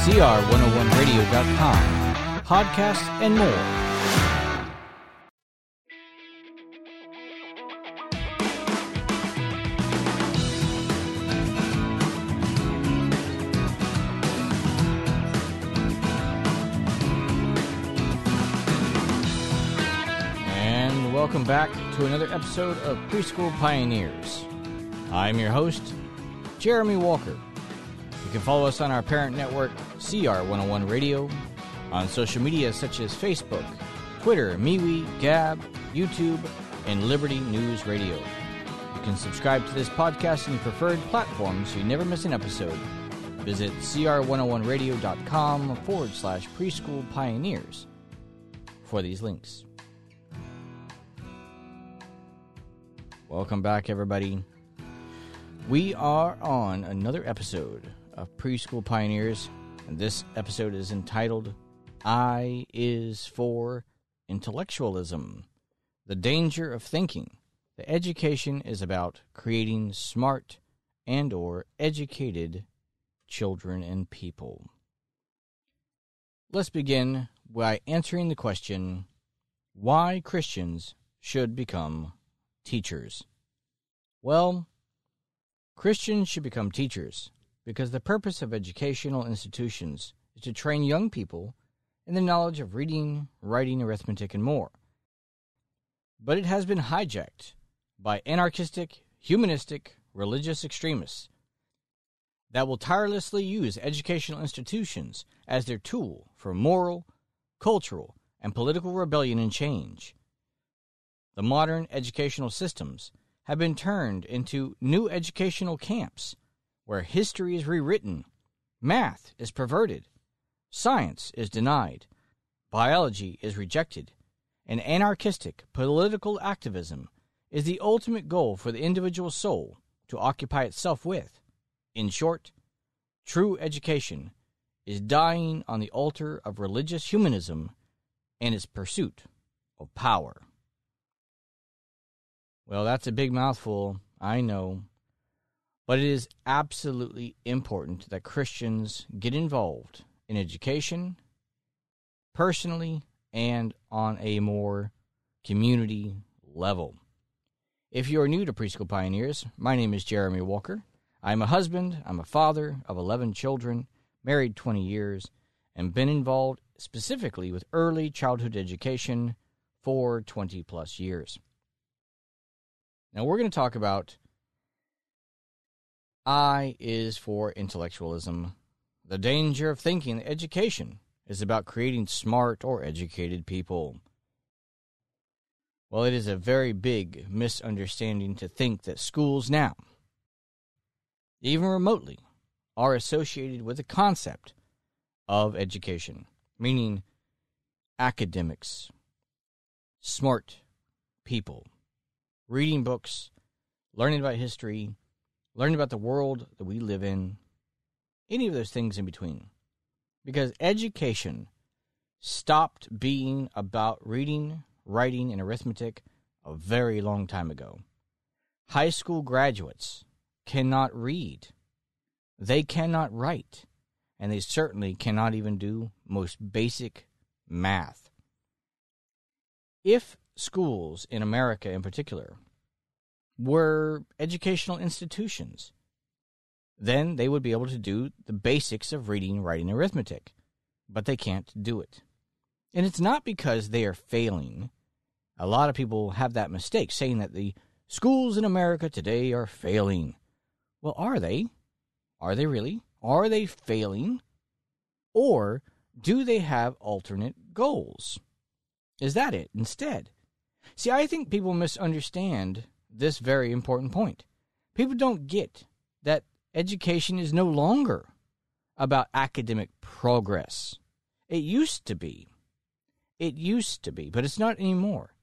cr101radio.com, podcasts, and more. And welcome back to another episode of Preschool Pioneers. I'm your host, Jeremy Walker. You can follow us on our parent network, CR101 Radio, on social media such as Facebook, Twitter, MeWe, Gab, YouTube, and Liberty News Radio. You can subscribe to this podcast in your preferred platform so you never miss an episode. Visit cr101radio.com forward slash preschool pioneers for these links. Welcome back, everybody. We are on another episode of Preschool Pioneers, this episode is entitled I is for Intellectualism The Danger of Thinking. The education is about creating smart and or educated children and people. Let's begin by answering the question why Christians should become teachers. Well, Christians should become teachers because the purpose of educational institutions is to train young people in the knowledge of reading, writing, arithmetic, and more. But it has been hijacked by anarchistic, humanistic, religious extremists that will tirelessly use educational institutions as their tool for moral, cultural, and political rebellion and change. The modern educational systems have been turned into new educational camps where history is rewritten, math is perverted, science is denied, biology is rejected, and anarchistic political activism is the ultimate goal for the individual soul to occupy itself with. In short, true education is dying on the altar of religious humanism and its pursuit of power. Well, that's a big mouthful, I know. But it is absolutely important that Christians get involved in education, personally, and on a more community level. If you are new to Preschool Pioneers, my name is Jeremy Walker. I'm a husband, I'm a father of 11 children, married 20 years, and been involved specifically with early childhood education for 20 plus years. Now we're going to talk about I is for intellectualism. The danger of thinking that education is about creating smart or educated people. Well, it is a very big misunderstanding to think that schools now, even remotely, are associated with the concept of education, meaning academics, smart people, reading books, learning about history, learning about the world that we live in, any of those things in between. Because education stopped being about reading, writing, and arithmetic a very long time ago. High school graduates cannot read, they cannot write, and they certainly cannot even do most basic math. If schools in America in particular were educational institutions. Then they would be able to do the basics of reading, writing, arithmetic, but they can't do it. And it's not because they are failing. A lot of people have that mistake, saying that the schools in America today are failing. Well, are they? Are they really? Are they failing? Or do they have alternate goals? Is that it instead? See, I think people misunderstand this very important point. People don't get that education is no longer about academic progress. It used to be. It used to be, but it's not anymore.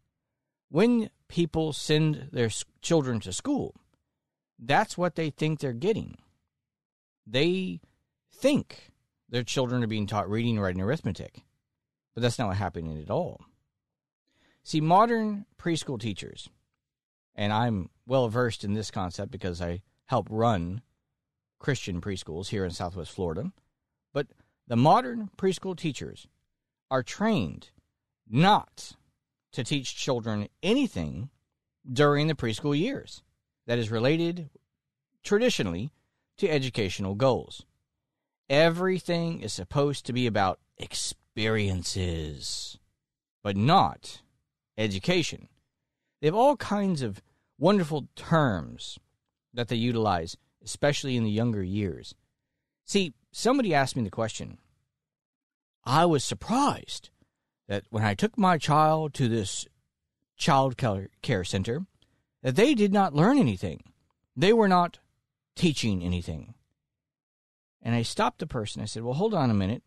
When people send their children to school, that's what they think they're getting. They think their children are being taught reading, writing, arithmetic, but that's not what's happening at all. See, modern preschool teachers and I'm well versed in this concept because I help run Christian preschools here in Southwest Florida. But The modern preschool teachers are trained not to teach children anything during the preschool years that is related traditionally to educational goals. Everything is supposed to be about experiences, but not education. They have all kinds of wonderful terms that they utilize, especially in the younger years. See, somebody asked me the question. I was surprised that when I took my child to this child care center, that they did not learn anything. They were not teaching anything. And I stopped the person. I said, Well, hold on a minute.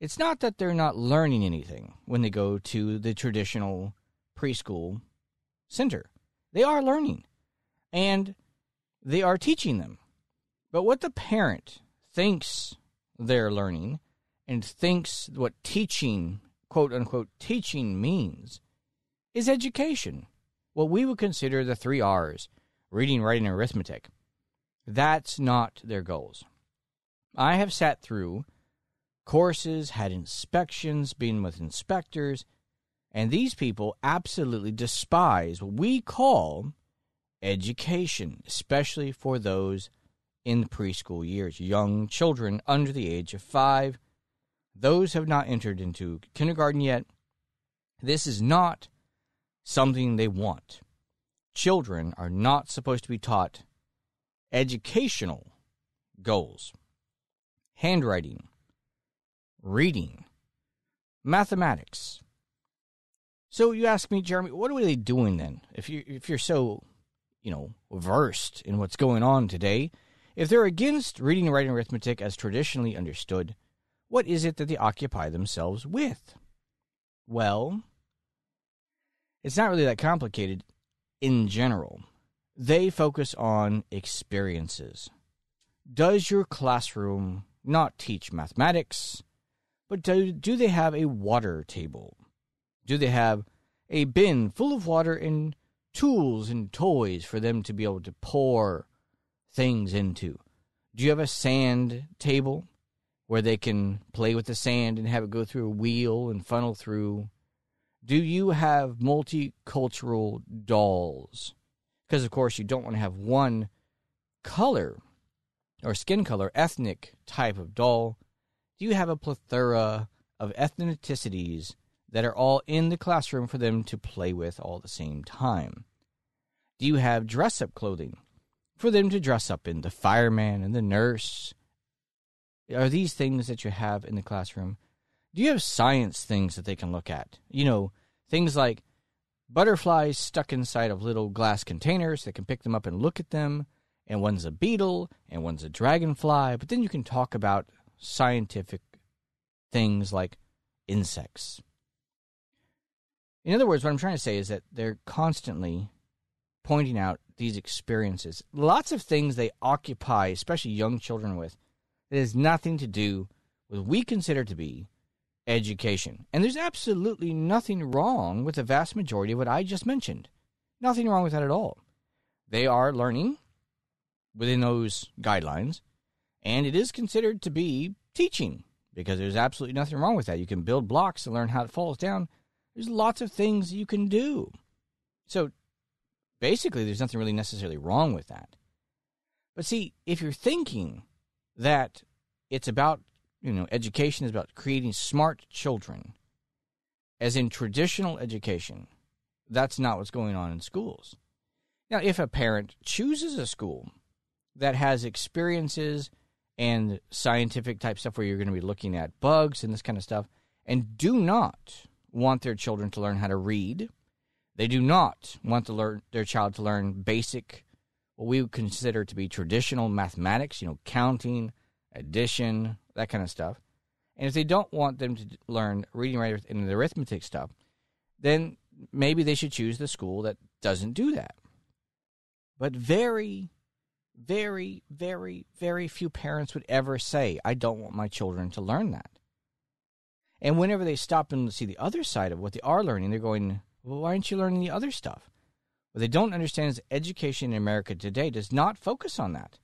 It's not that they're not learning anything when they go to the traditional preschool center. They are learning and they are teaching them. But what the parent thinks they're learning and thinks what teaching, quote unquote, teaching means is education. What we would consider the three R's reading, writing, and arithmetic. That's not their goals. I have sat through courses, had inspections, been with inspectors, and these people absolutely despise what we call education, especially for those in the preschool years, young children under the age of five. Those have not entered into kindergarten yet. This is not something they want. Children are not supposed to be taught educational goals, handwriting, reading, mathematics, so you ask me, Jeremy, what are they doing then? If you if you're so, you know, versed in what's going on today, if they're against reading, writing, arithmetic as traditionally understood, what is it that they occupy themselves with? Well, it's not really that complicated in general. They focus on experiences. Does your classroom not teach mathematics, but do, do they have a water table? Do they have a bin full of water and tools and toys for them to be able to pour things into? Do you have a sand table where they can play with the sand and have it go through a wheel and funnel through? Do you have multicultural dolls? Because, of course, you don't want to have one color or skin color, ethnic type of doll. Do you have a plethora of ethnicities that are all in the classroom for them to play with all the same time? Do you have dress up clothing for them to dress up in? The fireman and the nurse? Are these things that you have in the classroom? Do you have science things that they can look at? You know, things like butterflies stuck inside of little glass containers that can pick them up and look at them, and one's a beetle and one's a dragonfly, but then you can talk about scientific things like insects in other words, what I'm trying to say is that they're constantly pointing out these experiences, lots of things they occupy, especially young children, with that has nothing to do with what we consider to be education. And there's absolutely nothing wrong with the vast majority of what I just mentioned. Nothing wrong with that at all. They are learning within those guidelines, and it is considered to be teaching because there's absolutely nothing wrong with that. You can build blocks and learn how it falls down there's lots of things you can do. So basically, there's nothing really necessarily wrong with that. But see, if you're thinking that it's about, you know, education is about creating smart children, as in traditional education, that's not what's going on in schools. Now, if a parent chooses a school that has experiences and scientific type stuff where you're going to be looking at bugs and this kind of stuff, and do not want their children to learn how to read. They do not want to learn their child to learn basic, what we would consider to be traditional mathematics, you know, counting, addition, that kind of stuff. And if they don't want them to learn reading, writing, and the arithmetic stuff, then maybe they should choose the school that doesn't do that. But very, very, very, very few parents would ever say, I don't want my children to learn that. And whenever they stop and see the other side of what they are learning, they're going, well, why aren't you learning the other stuff? What they don't understand is education in America today does not focus on that.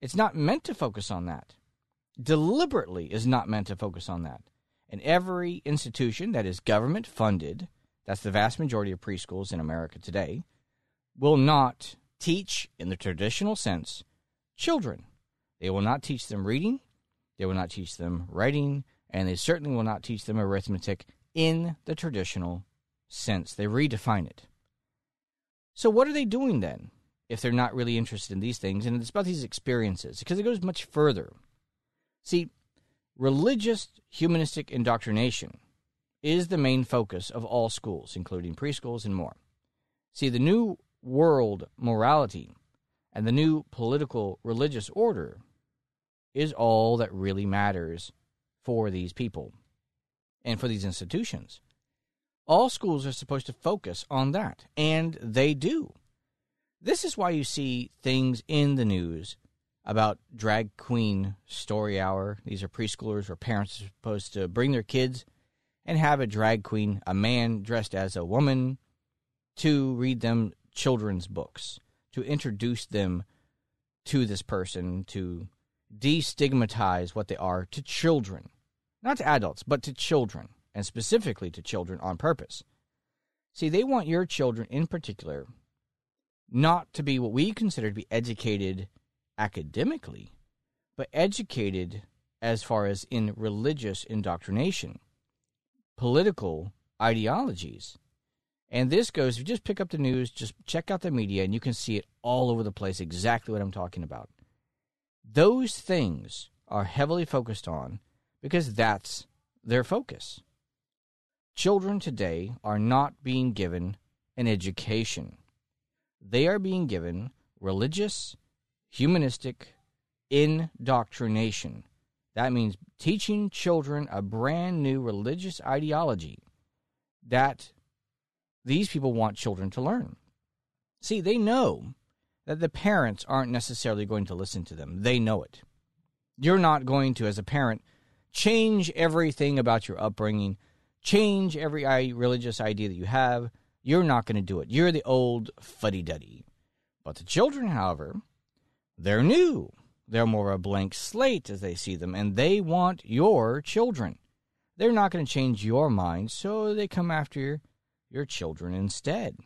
It's not meant to focus on that. deliberately is not meant to focus on that. And every institution that is government funded, that's the vast majority of preschools in America today, will not teach, in the traditional sense, children. They will not teach them reading, they will not teach them writing, and they certainly will not teach them arithmetic in the traditional sense. They redefine it. So, what are they doing then if they're not really interested in these things? And it's about these experiences because it goes much further. See, religious humanistic indoctrination is the main focus of all schools, including preschools and more. See, the new world morality and the new political religious order is all that really matters for these people and for these institutions. All schools are supposed to focus on that, and they do. This is why you see things in the news about drag queen story hour. These are preschoolers where parents are supposed to bring their kids and have a drag queen, a man dressed as a woman, to read them children's books, to introduce them to this person, to destigmatize what they are to children. Not to adults, but to children, and specifically to children on purpose. See, they want your children in particular not to be what we consider to be educated academically, but educated as far as in religious indoctrination, political ideologies. And this goes, if you just pick up the news, just check out the media, and you can see it all over the place exactly what I'm talking about. Those things are heavily focused on because that's their focus. Children today are not being given an education, they are being given religious humanistic indoctrination. That means teaching children a brand new religious ideology that these people want children to learn. See, they know that the parents aren't necessarily going to listen to them. They know it. You're not going to, as a parent, change everything about your upbringing, change every religious idea that you have. You're not going to do it. You're the old fuddy duddy. But the children, however, they're new. They're more a blank slate as they see them, and they want your children. They're not going to change your mind, so they come after your children instead.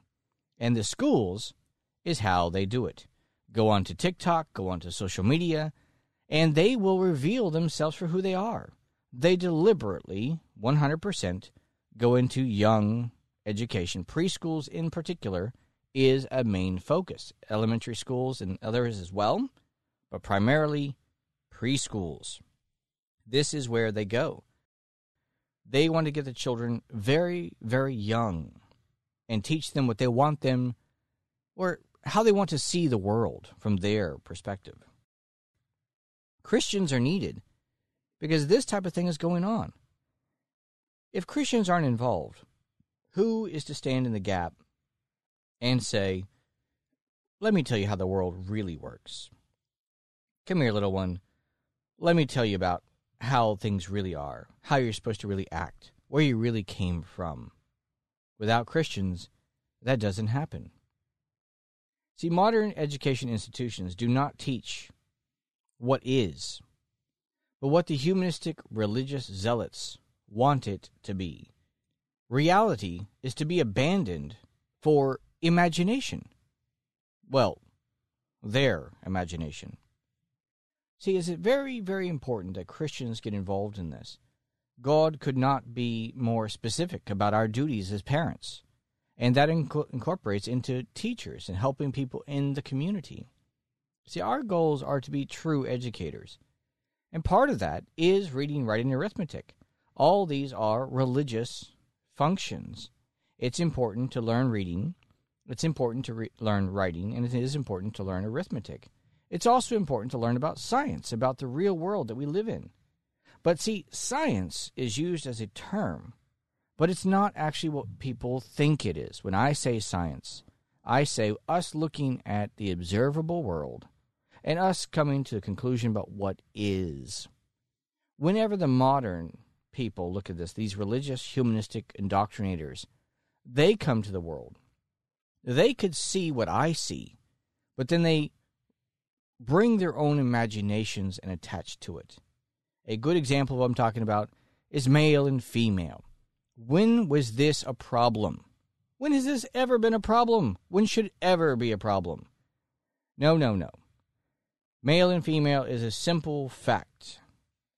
And the schools is how they do it. Go on to TikTok, go on to social media, and they will reveal themselves for who they are. They deliberately, 100%, go into young education. Preschools, in particular, is a main focus. Elementary schools and others as well, but primarily preschools. This is where they go. They want to get the children very, very young and teach them what they want them or how they want to see the world from their perspective. Christians are needed because this type of thing is going on. If Christians aren't involved, who is to stand in the gap and say, Let me tell you how the world really works. Come here, little one. Let me tell you about how things really are, how you're supposed to really act, where you really came from. Without Christians, that doesn't happen. See, modern education institutions do not teach what is, but what the humanistic religious zealots want it to be. Reality is to be abandoned for imagination. Well, their imagination. See, is it very, very important that Christians get involved in this? God could not be more specific about our duties as parents, and that inc- incorporates into teachers and helping people in the community. See, our goals are to be true educators, and part of that is reading, writing, and arithmetic. All these are religious functions. It's important to learn reading, it's important to re- learn writing, and it is important to learn arithmetic. It's also important to learn about science, about the real world that we live in. But see, science is used as a term, but it's not actually what people think it is. When I say science, I say us looking at the observable world and us coming to the conclusion about what is. Whenever the modern people look at this, these religious humanistic indoctrinators, they come to the world they could see what I see, but then they bring their own imaginations and attach to it. A good example of what I'm talking about is male and female. When was this a problem? When has this ever been a problem? When should it ever be a problem? No, no, no. Male and female is a simple fact.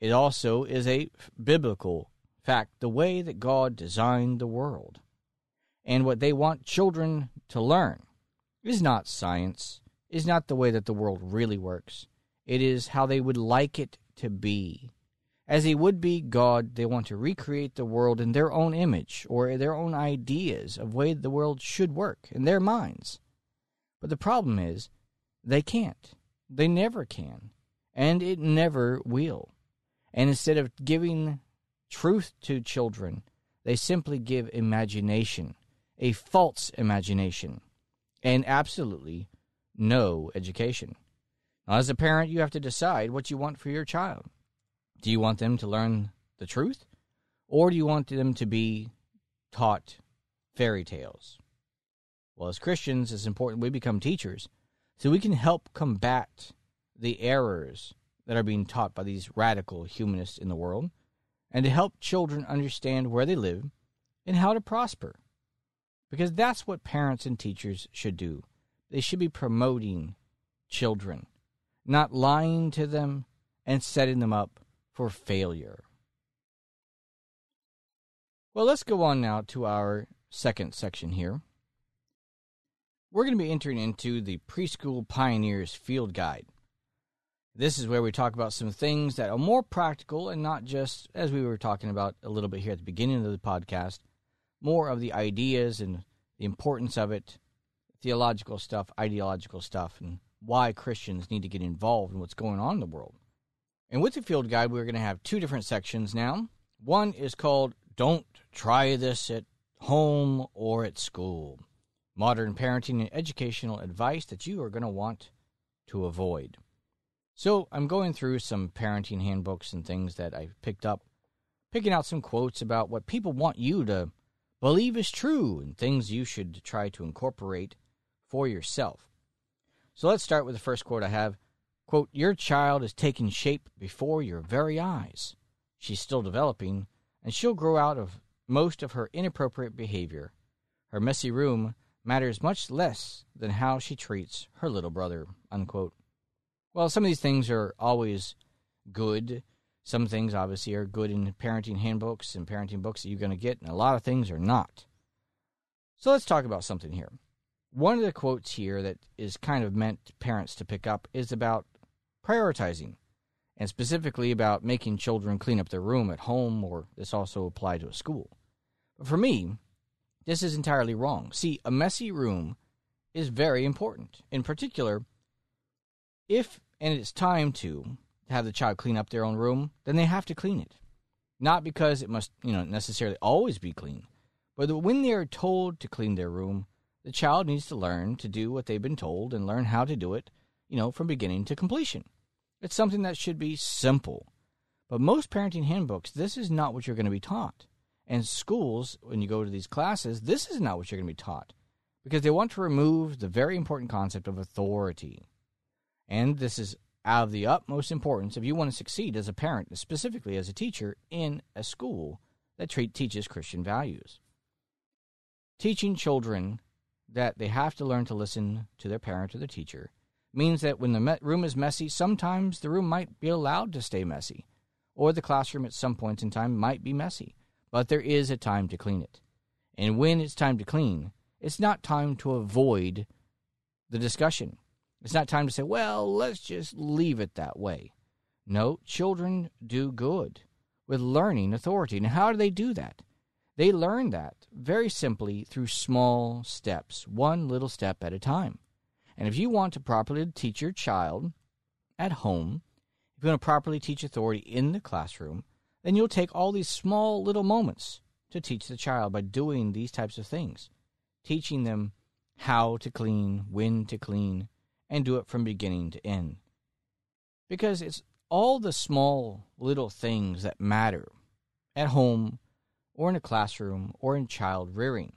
It also is a biblical fact, the way that God designed the world. And what they want children to learn is not science, is not the way that the world really works. It is how they would like it to be. As a would be God, they want to recreate the world in their own image or their own ideas of way the world should work in their minds. But the problem is, they can't. They never can. And it never will. And instead of giving truth to children, they simply give imagination, a false imagination, and absolutely no education. Now, as a parent, you have to decide what you want for your child. Do you want them to learn the truth? Or do you want them to be taught fairy tales? Well, as Christians, it's important we become teachers so we can help combat the errors that are being taught by these radical humanists in the world and to help children understand where they live and how to prosper. Because that's what parents and teachers should do. They should be promoting children, not lying to them and setting them up for failure. Well, let's go on now to our second section here. We're going to be entering into the Preschool Pioneers Field Guide. This is where we talk about some things that are more practical and not just, as we were talking about a little bit here at the beginning of the podcast, more of the ideas and the importance of it, theological stuff, ideological stuff, and why Christians need to get involved in what's going on in the world. And with the field guide, we're going to have two different sections now. One is called Don't Try This at Home or at School Modern Parenting and Educational Advice that you are going to want to avoid. So, I'm going through some parenting handbooks and things that I've picked up, picking out some quotes about what people want you to believe is true and things you should try to incorporate for yourself. So, let's start with the first quote I have Quote, Your child is taking shape before your very eyes. She's still developing, and she'll grow out of most of her inappropriate behavior. Her messy room matters much less than how she treats her little brother. Unquote. Well, some of these things are always good. Some things obviously are good in parenting handbooks and parenting books that you're going to get, and a lot of things are not. So let's talk about something here. One of the quotes here that is kind of meant parents to pick up is about prioritizing, and specifically about making children clean up their room at home, or this also apply to a school. But for me, this is entirely wrong. See, a messy room is very important. In particular, if and it's time to have the child clean up their own room, then they have to clean it. Not because it must, you know, necessarily always be clean, but when they are told to clean their room, the child needs to learn to do what they've been told and learn how to do it, you know, from beginning to completion. It's something that should be simple. But most parenting handbooks, this is not what you're going to be taught. And schools, when you go to these classes, this is not what you're going to be taught because they want to remove the very important concept of authority. And this is out of the utmost importance if you want to succeed as a parent, specifically as a teacher in a school that treat, teaches Christian values. Teaching children that they have to learn to listen to their parent or their teacher means that when the room is messy, sometimes the room might be allowed to stay messy, or the classroom at some point in time might be messy, but there is a time to clean it. And when it's time to clean, it's not time to avoid the discussion. It's not time to say, well, let's just leave it that way. No, children do good with learning authority. And how do they do that? They learn that very simply through small steps, one little step at a time. And if you want to properly teach your child at home, if you want to properly teach authority in the classroom, then you'll take all these small little moments to teach the child by doing these types of things, teaching them how to clean, when to clean, and do it from beginning to end. Because it's all the small little things that matter at home or in a classroom or in child rearing.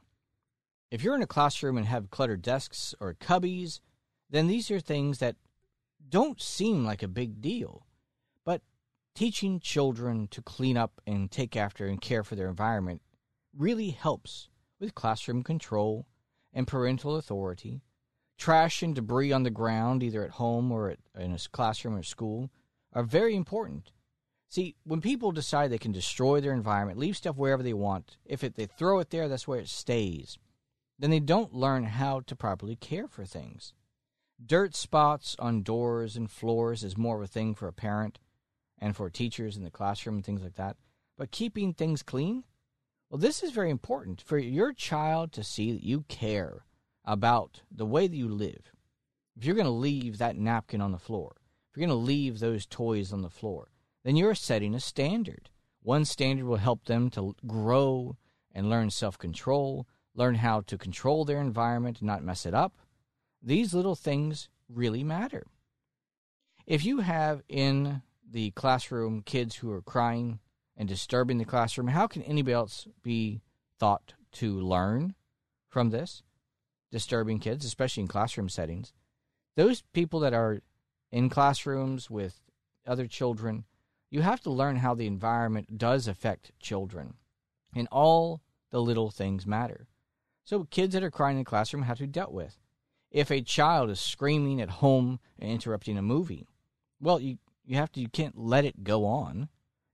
If you're in a classroom and have cluttered desks or cubbies then these are things that don't seem like a big deal. But teaching children to clean up and take after and care for their environment really helps with classroom control and parental authority. Trash and debris on the ground, either at home or at, in a classroom or school, are very important. See, when people decide they can destroy their environment, leave stuff wherever they want, if it, they throw it there, that's where it stays, then they don't learn how to properly care for things. Dirt spots on doors and floors is more of a thing for a parent and for teachers in the classroom and things like that. But keeping things clean, well, this is very important for your child to see that you care about the way that you live. If you're going to leave that napkin on the floor, if you're going to leave those toys on the floor, then you're setting a standard. One standard will help them to grow and learn self control, learn how to control their environment and not mess it up. These little things really matter. If you have in the classroom kids who are crying and disturbing the classroom, how can anybody else be thought to learn from this? Disturbing kids, especially in classroom settings. Those people that are in classrooms with other children, you have to learn how the environment does affect children. And all the little things matter. So, kids that are crying in the classroom have to be dealt with. If a child is screaming at home and interrupting a movie, well, you, you have to you can't let it go on.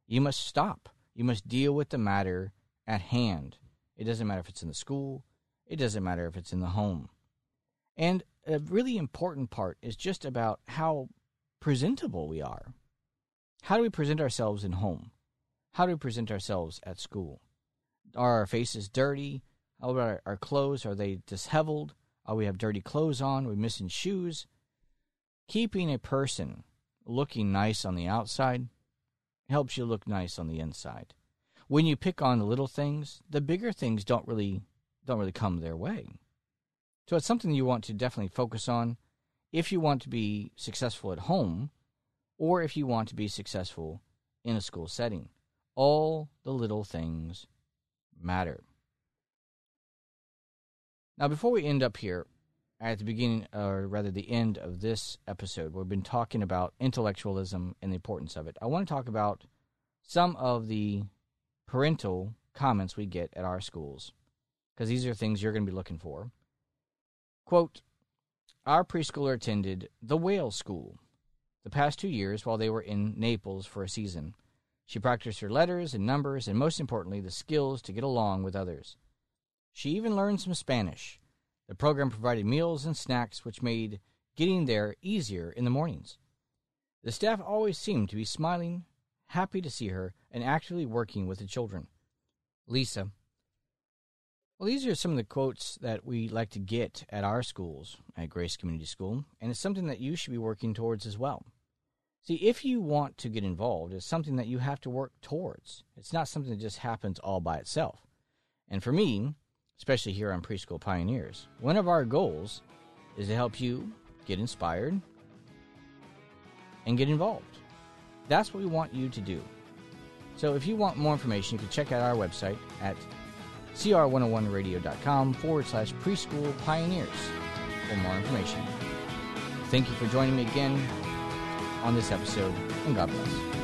You must stop. You must deal with the matter at hand. It doesn't matter if it's in the school, it doesn't matter if it's in the home. And a really important part is just about how presentable we are. How do we present ourselves in home? How do we present ourselves at school? Are our faces dirty? How about our, our clothes? Are they disheveled? Are we have dirty clothes on? We're missing shoes? Keeping a person looking nice on the outside helps you look nice on the inside. When you pick on the little things, the bigger things don't really don't really come their way. So it's something you want to definitely focus on if you want to be successful at home or if you want to be successful in a school setting. All the little things matter. Now, before we end up here, at the beginning, or rather the end of this episode, we've been talking about intellectualism and the importance of it. I want to talk about some of the parental comments we get at our schools, because these are things you're going to be looking for. Quote, our preschooler attended the whale school the past two years while they were in Naples for a season. She practiced her letters and numbers, and most importantly, the skills to get along with others. She even learned some Spanish. The program provided meals and snacks, which made getting there easier in the mornings. The staff always seemed to be smiling, happy to see her, and actively working with the children. Lisa. Well, these are some of the quotes that we like to get at our schools, at Grace Community School, and it's something that you should be working towards as well. See, if you want to get involved, it's something that you have to work towards. It's not something that just happens all by itself. And for me, especially here on Preschool Pioneers, one of our goals is to help you get inspired and get involved. That's what we want you to do. So if you want more information, you can check out our website at cr101radio.com forward slash preschool pioneers for more information. Thank you for joining me again on this episode, and God bless.